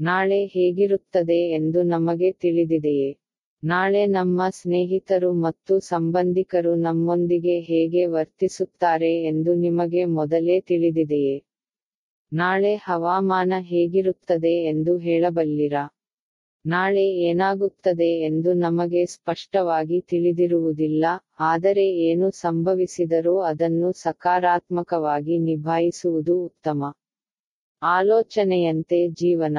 ನಾಳೆ ಹೇಗಿರುತ್ತದೆ ಎಂದು ನಮಗೆ ತಿಳಿದಿದೆಯೇ? ನಾಳೆ ನಮ್ಮ ಸ್ನೇಹಿತರು ಮತ್ತು ಸಂಬಂಧಿಕರು ನಮ್ಮೊಂದಿಗೆ ಹೇಗೆ ವರ್ತಿಸುತ್ತಾರೆ ಎಂದು ನಿಮಗೆ ಮೊದಲೇ ತಿಳಿದಿದೆಯೇ? ನಾಳೆ ಹವಾಮಾನ ಹೇಗಿರುತ್ತದೆ ಎಂದು ಹೇಳಬಲ್ಲಿರಾ? ನಾಳೆ ಏನಾಗುತ್ತದೆ ಎಂದು ನಮಗೆ ಸ್ಪಷ್ಟವಾಗಿ ತಿಳಿದಿರುವುದಿಲ್ಲ, ಆದರೆ ಏನು ಸಂಭವಿಸಿದರೂ ಅದನ್ನು ಸಕಾರಾತ್ಮಕವಾಗಿ ನಿಭಾಯಿಸುವುದು ಉತ್ತಮ. ಆಲೋಚನೆಯಂತೆ ಜೀವನ.